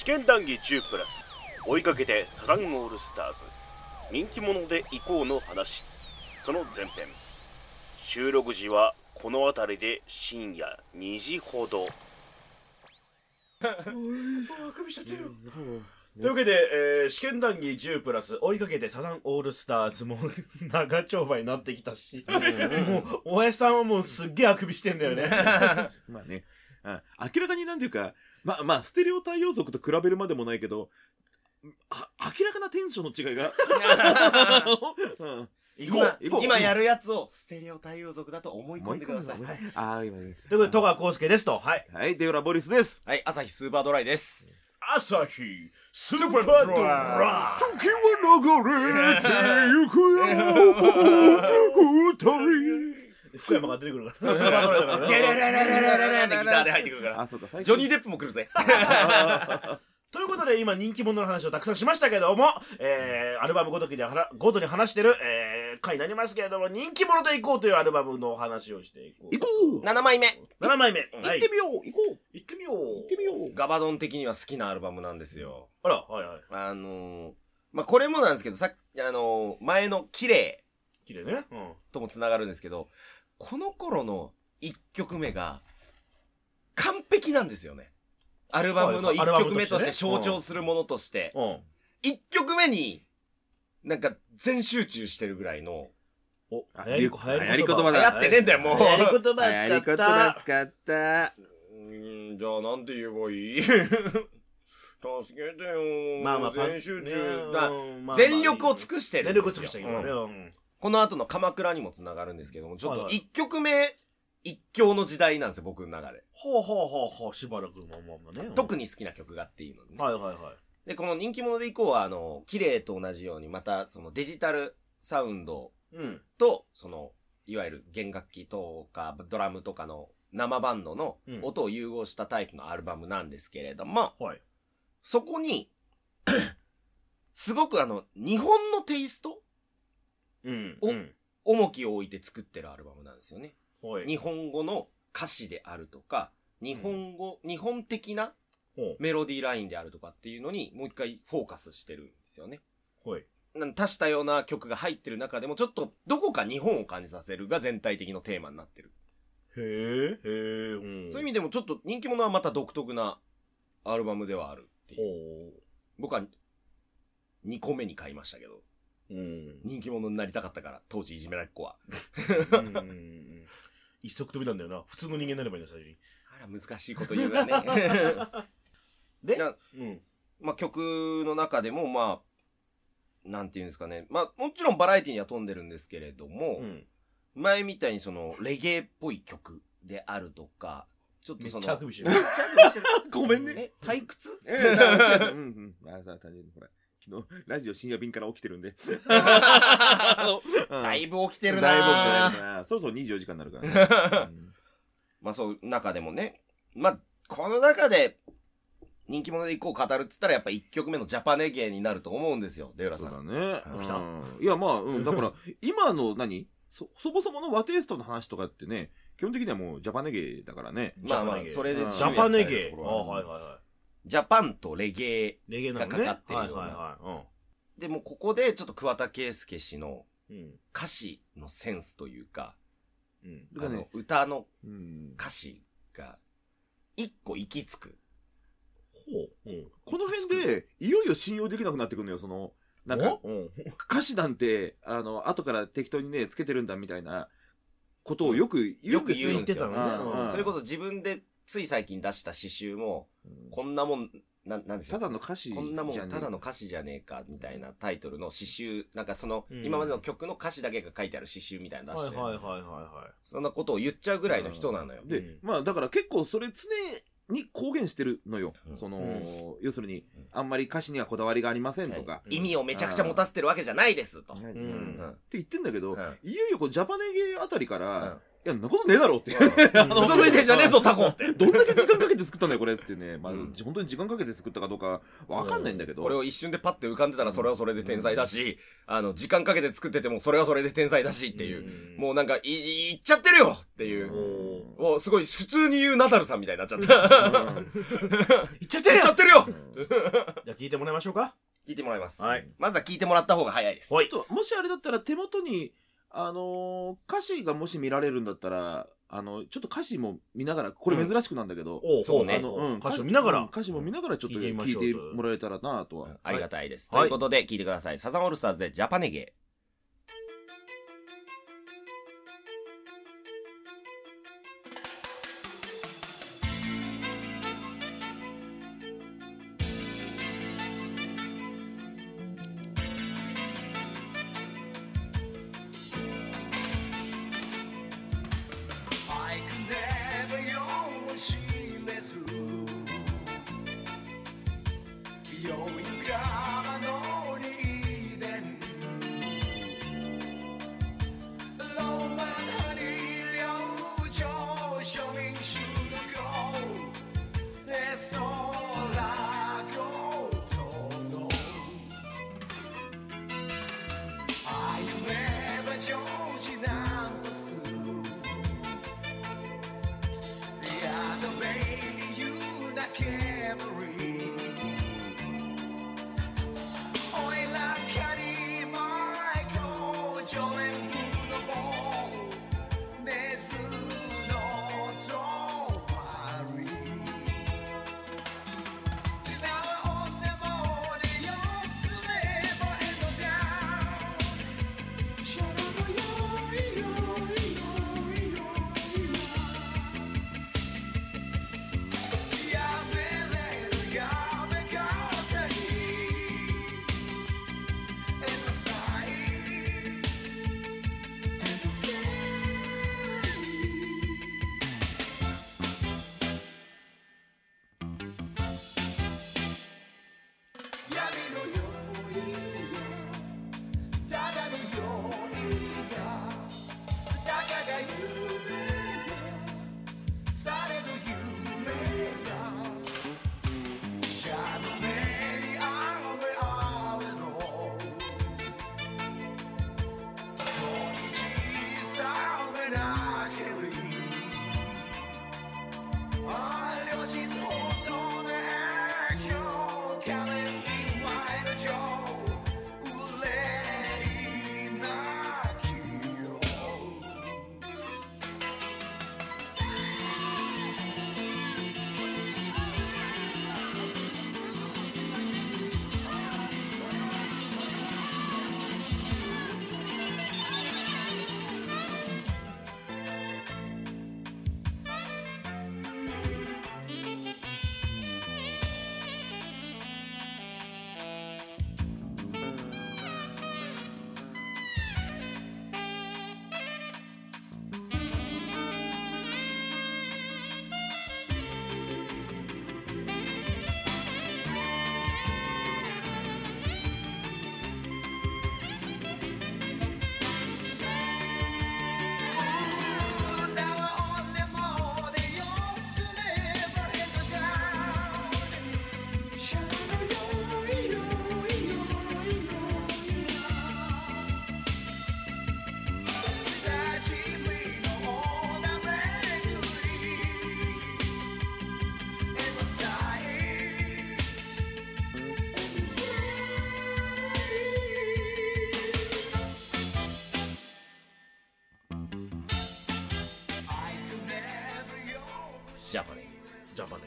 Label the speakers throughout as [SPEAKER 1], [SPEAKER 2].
[SPEAKER 1] 試験談義10プラス。追いかけてサザンオールスターズ。人気者で行こうの話。その前編。収録時はこの辺りで深夜2時ほど。
[SPEAKER 2] あくびしちゃってる。というわけで、えー試験談義10プラス追いかけてサザンオールスターズも 長丁場になってきたし、もう、おやさんはもうすっげえあくびしてんだよね。
[SPEAKER 3] まあね、あ明らかになんていうか、まあまあ、ステレオ太陽族と比べるまでもないけど、あ明らかなテンションの違いが。
[SPEAKER 4] 今やるやつをステレオ太陽族だと思い込んでください。
[SPEAKER 3] 思いああ、今ね。
[SPEAKER 2] ということで、戸川康介ですと。はい。
[SPEAKER 3] はい、デオラボリスです。
[SPEAKER 4] はい、朝日スーパードライです。
[SPEAKER 2] 朝日、スーパードライ。
[SPEAKER 3] 時は流れてゆくよ、二人。
[SPEAKER 2] 福山が出てくるから。スーパードライだから
[SPEAKER 4] ゲレレ
[SPEAKER 2] ね。
[SPEAKER 4] レレレレレってギターで入ってくるから。
[SPEAKER 3] あ、そうか、最
[SPEAKER 4] ジョニー・デップも来るぜ。
[SPEAKER 2] ということで、今人気者の話をたくさんしましたけども、えー、アルバムごときではらごとに話してる、えー、回になりますけれども、人気者でいこうというアルバムのお話をしていこう。
[SPEAKER 3] 行こう
[SPEAKER 4] 7枚目。
[SPEAKER 2] 7枚目。
[SPEAKER 3] 行ってみよう行こう
[SPEAKER 2] 行ってみよう。
[SPEAKER 3] 行ってみよう
[SPEAKER 4] ガバドン的には好きなアルバムなんですよ。
[SPEAKER 2] あら、はいはい。
[SPEAKER 4] あのー、まあ、これもなんですけど、さっき、あのー、前の綺麗
[SPEAKER 2] 綺麗ね。うん。
[SPEAKER 4] とも繋がるんですけど、この頃の1曲目が、完璧なんですよね。アルバムの
[SPEAKER 2] はいはい
[SPEAKER 4] 1曲目として象徴するものとして、
[SPEAKER 2] うん。
[SPEAKER 4] 1曲目に、なんか全集中してるぐらいの、
[SPEAKER 2] お、
[SPEAKER 3] あ
[SPEAKER 2] 流行り
[SPEAKER 3] 流行り言葉
[SPEAKER 4] 流
[SPEAKER 3] だ
[SPEAKER 4] 行ってねえんだよ、もう。
[SPEAKER 2] 流行り言葉
[SPEAKER 3] 流行り言
[SPEAKER 2] 使った。
[SPEAKER 3] 葉使った。
[SPEAKER 4] うーん、じゃあなんて言えばいい？助けてよ。
[SPEAKER 2] まあまあ、
[SPEAKER 4] 全集
[SPEAKER 2] ね
[SPEAKER 4] 中。
[SPEAKER 2] まあ
[SPEAKER 4] 全力を尽くしてる
[SPEAKER 2] 全。力を尽くしたけどね。
[SPEAKER 4] うん
[SPEAKER 2] うん。
[SPEAKER 4] この後の鎌倉にもつながるんですけども、ちょっと一曲目、一強の時代なんですよ、僕の中で。
[SPEAKER 2] ほうほうほうほう、しばらくまあまあまあね。
[SPEAKER 4] 特に好きな曲がっていうのでね。
[SPEAKER 2] はいはいはい。
[SPEAKER 4] で、この人気者で以降は、あの、綺麗と同じように、また、そのデジタルサウンド
[SPEAKER 2] うん。
[SPEAKER 4] と、その、いわゆる弦楽器とか、ドラムとかの生バンドの
[SPEAKER 2] うん
[SPEAKER 4] 音を融合したタイプのアルバムなんですけれども、
[SPEAKER 2] はい。
[SPEAKER 4] そこに、すごくあの、日本のテイスト
[SPEAKER 2] うん。
[SPEAKER 4] 重きを置いて作ってるアルバムなんですよね。
[SPEAKER 2] はい。
[SPEAKER 4] 日本語の歌詞であるとか、日本語、日本的な
[SPEAKER 2] ほ
[SPEAKER 4] メロディーラインであるとかっていうのにもう一回フォーカスしてるんですよね。
[SPEAKER 2] う。はい。
[SPEAKER 4] なん多種多様な曲が入ってる中でもちょっとどこか日本を感じさせるが全体的のテーマになってる。
[SPEAKER 2] へえ、へえ、うん。
[SPEAKER 4] そういう意味でもちょっと人気者はまた独特なアルバムではあるっていう。
[SPEAKER 2] ほ
[SPEAKER 4] 僕は2個目に買いましたけど、
[SPEAKER 2] う。うん。
[SPEAKER 4] 人気者になりたかったから、当時いじめられっ子は。
[SPEAKER 2] うん。一足飛びなんだよな。普通の人間になればいいんだ、最初に。
[SPEAKER 4] あら、難しいこと言うがね。
[SPEAKER 2] で
[SPEAKER 4] な
[SPEAKER 2] うん。
[SPEAKER 4] まあ曲の中でもまあ、なんていうんですかね。まあもちろんバラエティには飛んでるんですけれども、
[SPEAKER 2] うん。
[SPEAKER 4] 前みたいにそのレゲエっぽい曲であるとか、ちょっとその、めっちゃあくびしてる。
[SPEAKER 3] ごめんね。
[SPEAKER 4] え、退屈？
[SPEAKER 3] えうん。うん。まあさ、単純にほら、昨日、ラジオ深夜便から起きてるんで。
[SPEAKER 4] だいぶ起きてるな
[SPEAKER 3] だいぶ起きてるなそろそろ24時間になるからね。
[SPEAKER 4] まあそう、中でもね。まあ、この中で、人気者でいこう語るっつったらやっぱ1曲目のジャパネゲーになると思うんですよ、デウラさん。
[SPEAKER 3] そうだね。
[SPEAKER 2] 来た
[SPEAKER 3] うんいや、まあ、うん、だから、今の何？そ、そもそもの和テイストの話とかってね、基本的にはもうジャパネゲーだからね。
[SPEAKER 4] まあまあ
[SPEAKER 2] ジャパネゲ、ー
[SPEAKER 4] それで
[SPEAKER 3] うん
[SPEAKER 2] ジャパネゲー。あ
[SPEAKER 4] は
[SPEAKER 2] いはいは
[SPEAKER 4] ジャパンとレゲエ。
[SPEAKER 2] い。レゲエなの
[SPEAKER 4] かかってるような
[SPEAKER 2] はいはいはい。
[SPEAKER 4] でもここでちょっと桑田佳祐氏の
[SPEAKER 2] うん。うん。
[SPEAKER 4] 歌詞のセンスというか、
[SPEAKER 2] うん。
[SPEAKER 3] だからね
[SPEAKER 4] あの歌の
[SPEAKER 3] うん
[SPEAKER 4] 歌詞が一個行き着く。
[SPEAKER 2] ほう。うん。
[SPEAKER 3] この辺で、いよいよ信用できなくなってくるのよ、その、なんか、
[SPEAKER 2] お？うん。
[SPEAKER 3] 歌詞なんて、あの、後から適当にね、つけてるんだみたいなことをよく言うんですよ。
[SPEAKER 4] よく言うんですよ
[SPEAKER 2] 言ってたのね
[SPEAKER 3] うん
[SPEAKER 4] それこそ自分でつい最近出した詩集も、こんなもん、ななんでしょう。
[SPEAKER 3] ただの歌詞じゃ
[SPEAKER 4] こんなもん、
[SPEAKER 3] ねえ
[SPEAKER 4] ただの歌詞じゃねえか、みたいなタイトルの詩集、なんかその、
[SPEAKER 2] うん。
[SPEAKER 4] 今までの曲の歌詞だけが書いてある詩集みたいなの出して、
[SPEAKER 2] はいはいはいはいは
[SPEAKER 4] そんなことを言っちゃうぐらいの人なのよ。
[SPEAKER 3] で、
[SPEAKER 2] うん。
[SPEAKER 3] まあだから結構それ常に公言してるのよ。
[SPEAKER 4] うん。
[SPEAKER 3] その、
[SPEAKER 2] うん。
[SPEAKER 3] 要するに
[SPEAKER 4] うん、
[SPEAKER 3] あんまり歌詞にはこだわりがありませんとか。
[SPEAKER 4] 意味をめちゃくちゃ持たせてるわけじゃないです、と。
[SPEAKER 3] って言ってんだけど、
[SPEAKER 4] うん。
[SPEAKER 3] いよいよこうジャパネゲーあたりから、や、んなことねえだろって。
[SPEAKER 2] あ
[SPEAKER 3] の
[SPEAKER 4] 嘘ついてんじゃねえぞ、タコって。
[SPEAKER 3] どんだけ時間かけて作ったんだよ、これってね。まあ、
[SPEAKER 4] うん
[SPEAKER 3] 本当に時間かけて作ったかどうかわかんないんだけど。
[SPEAKER 4] これを一瞬でパッて浮かんでたらそれはそれで天才だし、あの、時間かけて作っててもそれはそれで天才だしっていう。もうなんか、い、い言っちゃってるよっていう。もうすごい普通に言うナダルさんみたいになっちゃった。
[SPEAKER 2] 言っちゃってるよ
[SPEAKER 4] 言っちゃってるよ
[SPEAKER 2] じゃあ聞いてもらいましょうか。
[SPEAKER 4] 聞いてもらいます。
[SPEAKER 2] はい。
[SPEAKER 4] まずは聞いてもらった方が早いです。
[SPEAKER 2] はい
[SPEAKER 3] ちょっともしあれだったら手元に、あのー歌詞がもし見られるんだったら、あの、ちょっと歌詞も見ながら、これ珍しくなんだけど、
[SPEAKER 2] お
[SPEAKER 4] そうね
[SPEAKER 3] あの、うん、
[SPEAKER 2] 歌詞を見ながら
[SPEAKER 3] うん歌詞も見ながらちょっと
[SPEAKER 2] 聞いて
[SPEAKER 3] もらえたらなとは。
[SPEAKER 4] ありがたいです。
[SPEAKER 2] はい
[SPEAKER 4] ということで、聞いてください。サザンオールスターズでジャパネゲジャパネ
[SPEAKER 2] ジャパネ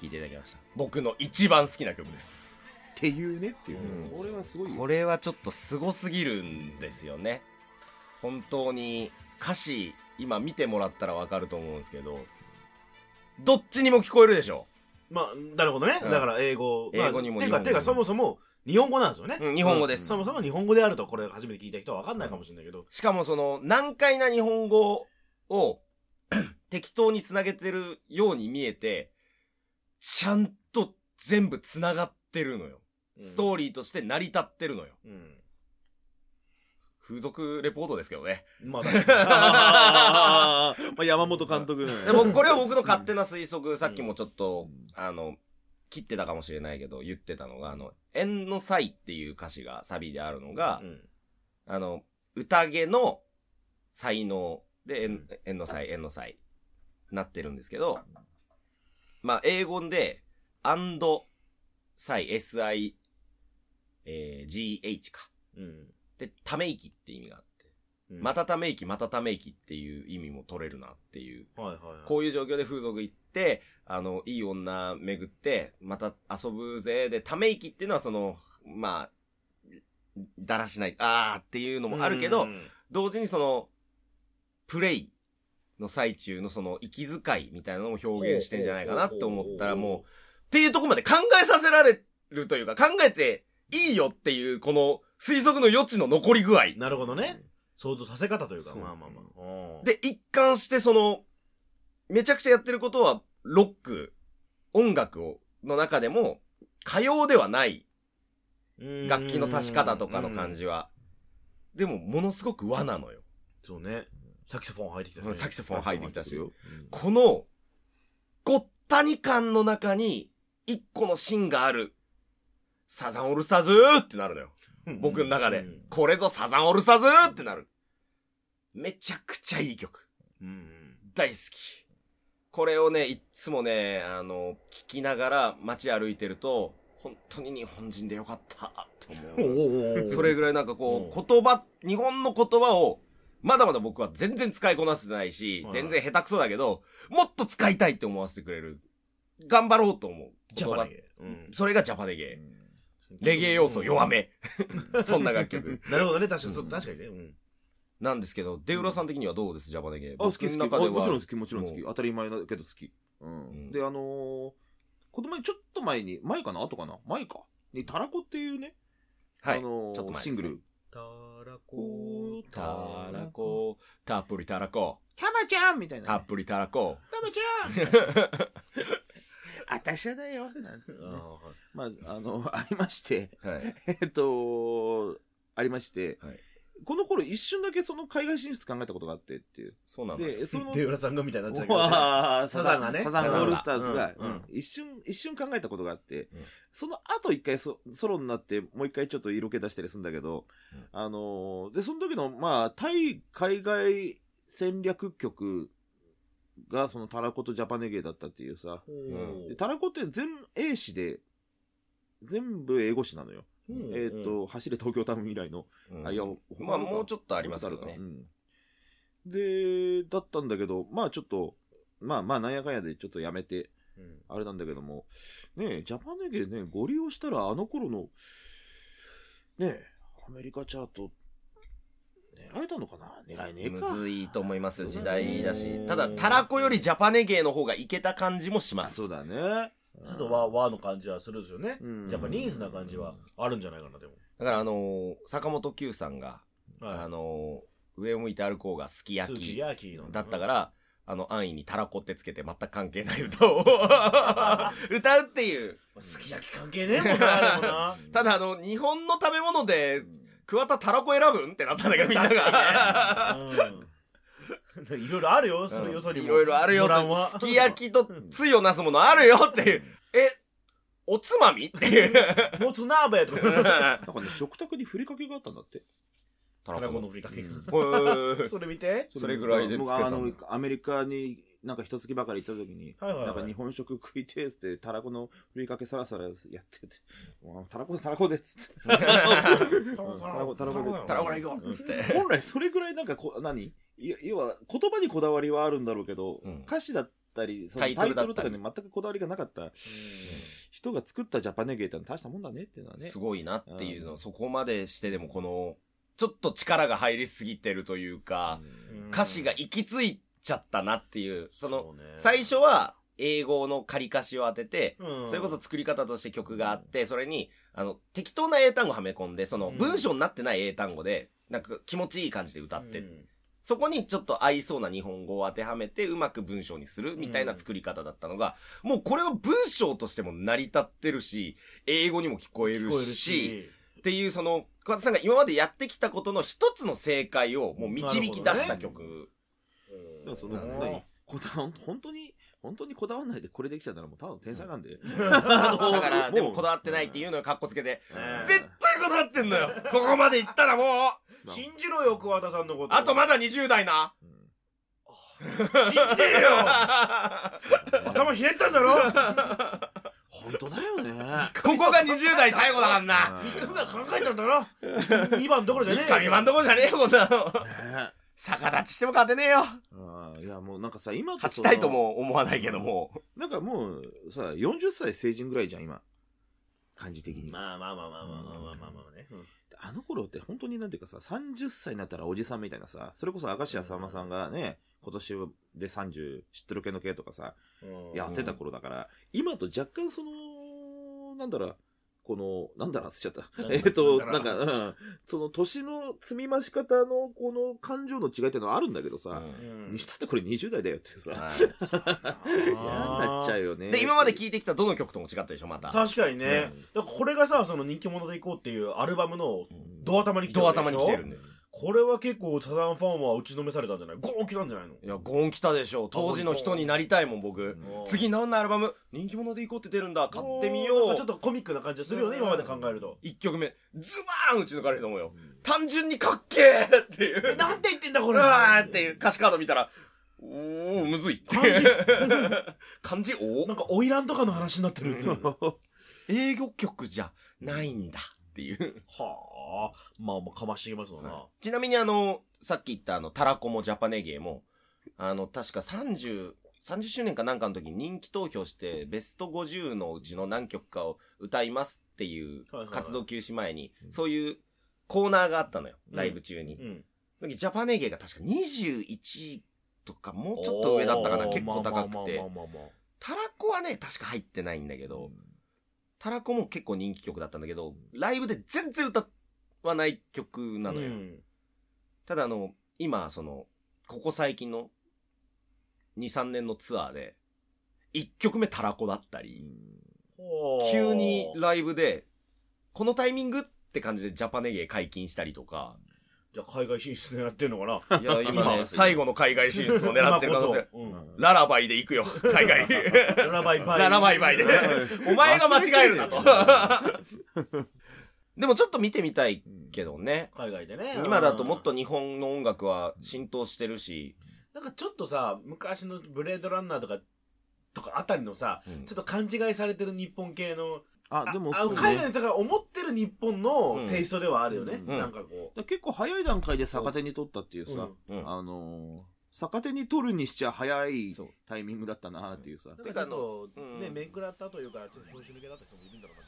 [SPEAKER 4] 聞いていただきました。僕の一番好きな曲です。
[SPEAKER 3] っていうねっていうね。
[SPEAKER 4] うん
[SPEAKER 3] これはすごいよ。
[SPEAKER 4] これはちょっとすごすぎるんですよね。本当に歌詞、今見てもらったらわかると思うんですけど、どっちにも聞こえるでしょ。
[SPEAKER 2] まあ、なるほどね。
[SPEAKER 4] うん
[SPEAKER 2] だから英語。まあ
[SPEAKER 4] 英語にも
[SPEAKER 2] てか、
[SPEAKER 4] 日本語にも
[SPEAKER 2] てか、そもそも日本語なんですよね。
[SPEAKER 4] うん日本語です
[SPEAKER 2] そもそも日本語であると、これ初めて聞いた人は分かんないかもしれないけど。
[SPEAKER 4] しかもその難解な日本語を適当につなげてるように見えて、ちゃんと全部つながってるのよ。ストーリーとして成り立ってるのよ。
[SPEAKER 2] うん。
[SPEAKER 4] 風俗レポートですけどね。
[SPEAKER 2] まあ、
[SPEAKER 3] まあ、山本監督。
[SPEAKER 4] で僕、これは僕の勝手な推測、さっきもちょっと、あの、切ってたかもしれないけど、言ってたのが、あの、縁の際っていう歌詞がサビであるのが、
[SPEAKER 2] に。うん
[SPEAKER 4] あの、宴の才能で、縁縁の際、縁の際、なってるんですけど、まあ、英語で、and 際、si、えー gh か。
[SPEAKER 2] うん。
[SPEAKER 4] で、ため息って意味があって、
[SPEAKER 2] うん
[SPEAKER 4] またため息、またため息っていう意味も取れるなっていう。
[SPEAKER 2] はいはいはい。
[SPEAKER 4] こういう状況で風俗行って、あの、いい女巡って、また遊ぶぜ。で、ため息っていうのはその、まあ、だらしない、あーっていうのもあるけど、
[SPEAKER 2] うん
[SPEAKER 4] 同時にその、プレイの最中のその息遣いみたいなのも表現してんじゃないかなって思ったらもう、っていうところまで考えさせられるというか、考えていいよっていう、この推測の余地の残り具合。
[SPEAKER 2] なるほどね。想像させ方というか、まあまあまあうん。
[SPEAKER 4] で、一貫してその、めちゃくちゃやってることは、ロック、音楽を、の中でも、歌謡ではない
[SPEAKER 2] うん
[SPEAKER 4] 楽器の足し方とかの感じは。でも、ものすごく和なのよ。
[SPEAKER 2] そうね。サキソフォン入ってきたね。
[SPEAKER 4] サキソフォン入ってきたし。
[SPEAKER 3] よ。
[SPEAKER 4] この、ごったに感の中に、一個の芯がある。サザンオールスターズーってなるのよ。僕の中で
[SPEAKER 2] うん。
[SPEAKER 4] これぞサザンオールスターズーってなる。めちゃくちゃいい曲。
[SPEAKER 2] うん。
[SPEAKER 4] 大好き。これをね、いっつもね、あの、聞きながら街歩いてると、本当に日本人でよかった、と
[SPEAKER 2] お
[SPEAKER 4] 思う。
[SPEAKER 2] お
[SPEAKER 4] それぐらいなんかこ
[SPEAKER 2] う
[SPEAKER 4] う、言葉、日本の言葉を、まだまだ僕は全然使いこなせてないし
[SPEAKER 2] は、い
[SPEAKER 4] 全然下手くそだけど、もっと使いたいって思わせてくれる。頑張ろうと思う。
[SPEAKER 2] ジャパネゲ。うん。
[SPEAKER 4] それがジャパネゲ。レゲエ要素弱め。そんな楽曲。
[SPEAKER 2] なるほどね。確かに、そう確かにね。うん。
[SPEAKER 4] なんですけど、デウラさん的にはどうです？ジャパネゲ。
[SPEAKER 3] あ、好き好き。もちろん好き、もちろん好き。当たり前だけど好き。うん。
[SPEAKER 4] うん
[SPEAKER 3] で、あのー、子供にちょっと前に、前かな後かな？前か。に、タラコっていうね、
[SPEAKER 4] はい。
[SPEAKER 3] あのシングル。
[SPEAKER 2] たらこ。
[SPEAKER 4] たらこ、たっぷりたらこ、
[SPEAKER 3] たまちゃんみたいなね。
[SPEAKER 4] たっぷりたらこ。
[SPEAKER 3] たまちゃん。あたしゃだよ。なんつってね。
[SPEAKER 2] あ
[SPEAKER 3] まあ、あの、ありまして、
[SPEAKER 4] はい。
[SPEAKER 3] えっと、ありまして、
[SPEAKER 4] はい
[SPEAKER 3] この頃一瞬だけその海外進出考えたことがあってっていう。
[SPEAKER 4] そうなんだ。
[SPEAKER 3] で、その
[SPEAKER 2] ー、デウラさんがみたいになっちゃうけど。
[SPEAKER 3] わあ
[SPEAKER 2] サザンがね。
[SPEAKER 3] サザンオールスターズが、
[SPEAKER 2] うんうん。
[SPEAKER 3] うん一瞬、一瞬考えたことがあって、
[SPEAKER 4] うん。
[SPEAKER 3] その後一回ソソロになって、もう一回ちょっと色気出したりするんだけど、
[SPEAKER 4] うん。
[SPEAKER 3] あのーで、その時の、まあ、対海外戦略曲が、そのタラコとジャパネゲーだったっていうさ、
[SPEAKER 2] うん
[SPEAKER 3] でタラコって全英詞で、全部英語詞なのよ。
[SPEAKER 2] うん
[SPEAKER 3] えっ、と、走れ東京タウン以来の。
[SPEAKER 4] うん
[SPEAKER 3] あ、いや、
[SPEAKER 4] まあもうちょっとありますけどね
[SPEAKER 3] もうんで、だったんだけど、まあちょっと、まあまあなんやかんやでちょっとやめて、
[SPEAKER 2] うん
[SPEAKER 3] あれなんだけども、ねえ、ジャパネゲね、ご利用したらあの頃の、ねえ、アメリカチャート、狙えたのかな？狙えねえか。
[SPEAKER 4] むずいと思います、時代だし
[SPEAKER 2] う。ん
[SPEAKER 4] ただ、たらこよりジャパネゲーの方がいけた感じもします。
[SPEAKER 3] あそうだね。
[SPEAKER 2] ちょっと和和の感じはするんですよね。
[SPEAKER 3] うん
[SPEAKER 2] ジャパニーズな感じはあるんじゃないかな、でも。
[SPEAKER 4] だからあのー坂本九さんが、
[SPEAKER 2] はい
[SPEAKER 4] あのー上を向いて歩こうがすき焼き。だったから、あの、安易にたらこってつけて全く関係ない歌を 歌うっていう。
[SPEAKER 2] すき焼き関係ねえもんな。
[SPEAKER 4] ただあの、日本の食べ物で、桑田たらこ選ぶんってなったんだけど、みんな
[SPEAKER 2] 確
[SPEAKER 4] が。
[SPEAKER 2] う んいろいろあるよ、そうよそにも。
[SPEAKER 4] いろいろあるよ
[SPEAKER 2] ドラマは
[SPEAKER 4] と。すき焼きとつゆをなすものあるよっていう。え、おつまみ？っていう。
[SPEAKER 2] もつ鍋とか。
[SPEAKER 3] なんかね、食卓にふりかけがあったんだって。
[SPEAKER 4] た
[SPEAKER 2] たらこのふりかけ。
[SPEAKER 4] うん
[SPEAKER 2] それ見て。
[SPEAKER 4] それぐらいでつけた
[SPEAKER 3] 僕あの、アメリカになんか一月ばかり行った時に、
[SPEAKER 2] はいはいはい。
[SPEAKER 3] なんか日本食食いてえっつって、たらこのふりかけさらさらやってて、たらこたらこでっつって。うんたらこたらこで。
[SPEAKER 4] たらこら行こうつって。
[SPEAKER 3] 本来それぐらいなんかこ、何？要は言葉にこだわりはあるんだろうけど、
[SPEAKER 4] うん。
[SPEAKER 3] 歌詞だったり、その
[SPEAKER 4] タイトルだったり。
[SPEAKER 3] ルとかに全くこだわりがなかった。人が作ったジャパネゲーってのは大したもんだねっていうのはね。
[SPEAKER 4] す。ごいなっていうの、
[SPEAKER 3] うん。
[SPEAKER 4] そこまでしてでもこの、ちょっと力が入りすぎてるというか、
[SPEAKER 2] うん。
[SPEAKER 4] 歌詞が行き着いちゃったなっていう、その、最初は英語の仮歌詞を当てて、
[SPEAKER 2] うん。
[SPEAKER 4] それこそ作り方として曲があって、それに、あの、適当な英単語はめ込んで、その
[SPEAKER 2] うん。
[SPEAKER 4] 文章になってない英単語で、なんか気持ちいい感じで歌って、
[SPEAKER 2] うん。
[SPEAKER 4] そこにちょっと合いそうな日本語を当てはめて、うまく文章にするみたいな作り方だったのが、もうこれは文章としても成り立ってるし、英語にも聞こえるし、っていうその、桑田さんが今までやってきたことの一つの正解をもう導き出した曲。
[SPEAKER 3] だからその、
[SPEAKER 2] うん
[SPEAKER 3] 何こだわ本当に、本当にこだわらないでこれできちゃったらもうただの天才なんで。
[SPEAKER 4] だから、でもこだわってないって
[SPEAKER 3] いう。
[SPEAKER 4] のをカッコつけて、
[SPEAKER 2] うん。
[SPEAKER 4] 絶対こだわってんのよ。ここまで行ったらもう。
[SPEAKER 2] 信じろよ、桑田さんのこと。
[SPEAKER 4] あとまだ20代な。
[SPEAKER 2] 信じてるよ。頭ひねったんだろ？
[SPEAKER 3] 本当だよね。
[SPEAKER 4] ここが20代最後だからな。
[SPEAKER 2] 三日が考えたんだろ？2番どころじゃねえよ
[SPEAKER 4] 神番どころじゃねえよ、こんなの。
[SPEAKER 3] ね
[SPEAKER 4] 逆立ちしても勝てねえよ。
[SPEAKER 3] ああいやもうなんかさ、今と
[SPEAKER 4] 勝ちたいとも思わないけども。
[SPEAKER 3] なんかもうさ、40歳成人ぐらいじゃん、今。感じ的に。
[SPEAKER 2] まあまあまあまあまあまあまあまあまあね。
[SPEAKER 3] あの頃って本当になんていうかさ、30歳になったらおじさんみたいなさ、それこそ明石家さんまさんがね、今年で30、知ってる系の系とかさ、
[SPEAKER 2] うん
[SPEAKER 3] やってた頃だから、今と若干その、なんだろう、この、なんだろう、忘れちゃった。えっと、
[SPEAKER 2] な
[SPEAKER 3] んんか、うん、その年の積み増し方のこの感情の違いっていうのはあるんだけどさ、
[SPEAKER 2] うん
[SPEAKER 3] にしたってこれ20代だよっていうさ、
[SPEAKER 4] はい
[SPEAKER 3] 嫌になっちゃうよね。
[SPEAKER 4] で、今まで聴いてきたどの曲とも違ったでしょ、また。
[SPEAKER 2] 確かにね
[SPEAKER 3] うん。
[SPEAKER 2] だからこれがさ、その人気者でいこうっていうアルバムの
[SPEAKER 3] うん
[SPEAKER 2] ドア頭に来てるでしょ？
[SPEAKER 4] 頭に来てるんで。
[SPEAKER 2] これは結構サザンファンは打ちのめされたんじゃない？ゴーン来たんじゃないの？
[SPEAKER 4] いや、ゴン来たでしょ。当時の人になりたいもん、僕。
[SPEAKER 3] うん
[SPEAKER 4] 次何のアルバム？人気者でいこうって出るんだ。買ってみ
[SPEAKER 2] なん
[SPEAKER 4] よう
[SPEAKER 2] かちょっ。とコミックな感じするよね、
[SPEAKER 4] うん
[SPEAKER 2] 今まで考えると。
[SPEAKER 4] 一曲目、ズバーン打ち抜かれると思うよ。単純にかっけーっていう。
[SPEAKER 2] なんて言ってんだこ
[SPEAKER 4] う
[SPEAKER 2] れ
[SPEAKER 4] わーっていう歌詞カード見たら、おー、むずい。
[SPEAKER 2] 漢字？
[SPEAKER 4] 漢字？お
[SPEAKER 2] なんか花魁とかの話になってるっていう。は
[SPEAKER 4] 英語曲じゃないんだっていう。
[SPEAKER 2] あ。まあまあ、かましてきますわな。
[SPEAKER 4] ちなみにあの、さっき言ったあの、タラコもジャパネゲーも、あの、確か30、30周年かなんかの時に人気投票して、ベスト50のうちの何曲かを歌いますっていう
[SPEAKER 2] はいはいはい
[SPEAKER 4] 活動休止前に、そういうコーナーがあったのよ、ライブ中に。
[SPEAKER 2] うん。
[SPEAKER 4] その時ジャパネゲーが確か21とかもうちょっと上だったかな、結構高くてタラコはね、確か入ってないんだけど、タラコも結構人気曲だったんだけど、ライブで全然歌わない曲なのよ。
[SPEAKER 2] うん
[SPEAKER 4] ただあの、今、その、ここ最近の2、3年のツアーで、1曲目タラコだったり、急にライブで、このタイミングって感じでジャパネゲー解禁したりとか、
[SPEAKER 2] じゃあ海外進出狙ってんのかな？
[SPEAKER 4] いや、今ね、
[SPEAKER 2] 今
[SPEAKER 4] 最後の海外進出を狙ってる可能性。
[SPEAKER 2] うん
[SPEAKER 4] ララバイで行くよ、海外。
[SPEAKER 2] ララバイバイ。
[SPEAKER 4] ララバイバイで。お前が間違えるなと。でもちょっと見てみたいけどね。
[SPEAKER 2] 海外でね。
[SPEAKER 4] 今だともっと日本の音楽は浸透してるし、
[SPEAKER 2] なんかちょっとさ、昔のブレードランナーとか、とかあたりのさ、
[SPEAKER 4] うん
[SPEAKER 2] ちょっと勘違いされてる日本系の、
[SPEAKER 3] あ、でも
[SPEAKER 2] あ海外の人が思ってる日本の
[SPEAKER 4] うん。
[SPEAKER 2] テイストではあるよね。
[SPEAKER 3] うん。
[SPEAKER 2] なんかこ
[SPEAKER 3] だ結構早い段階で逆手に取ったっていう
[SPEAKER 2] う。
[SPEAKER 3] さ、
[SPEAKER 4] うん。
[SPEAKER 3] あのー逆手に取るにしちゃ早いタイミングだったなっていうさ。
[SPEAKER 2] なんかちょっと
[SPEAKER 4] てかあの、
[SPEAKER 2] ね、
[SPEAKER 4] うん。
[SPEAKER 2] 面食らったというか、ちょっと拍子抜けだった人もいるんだろうな、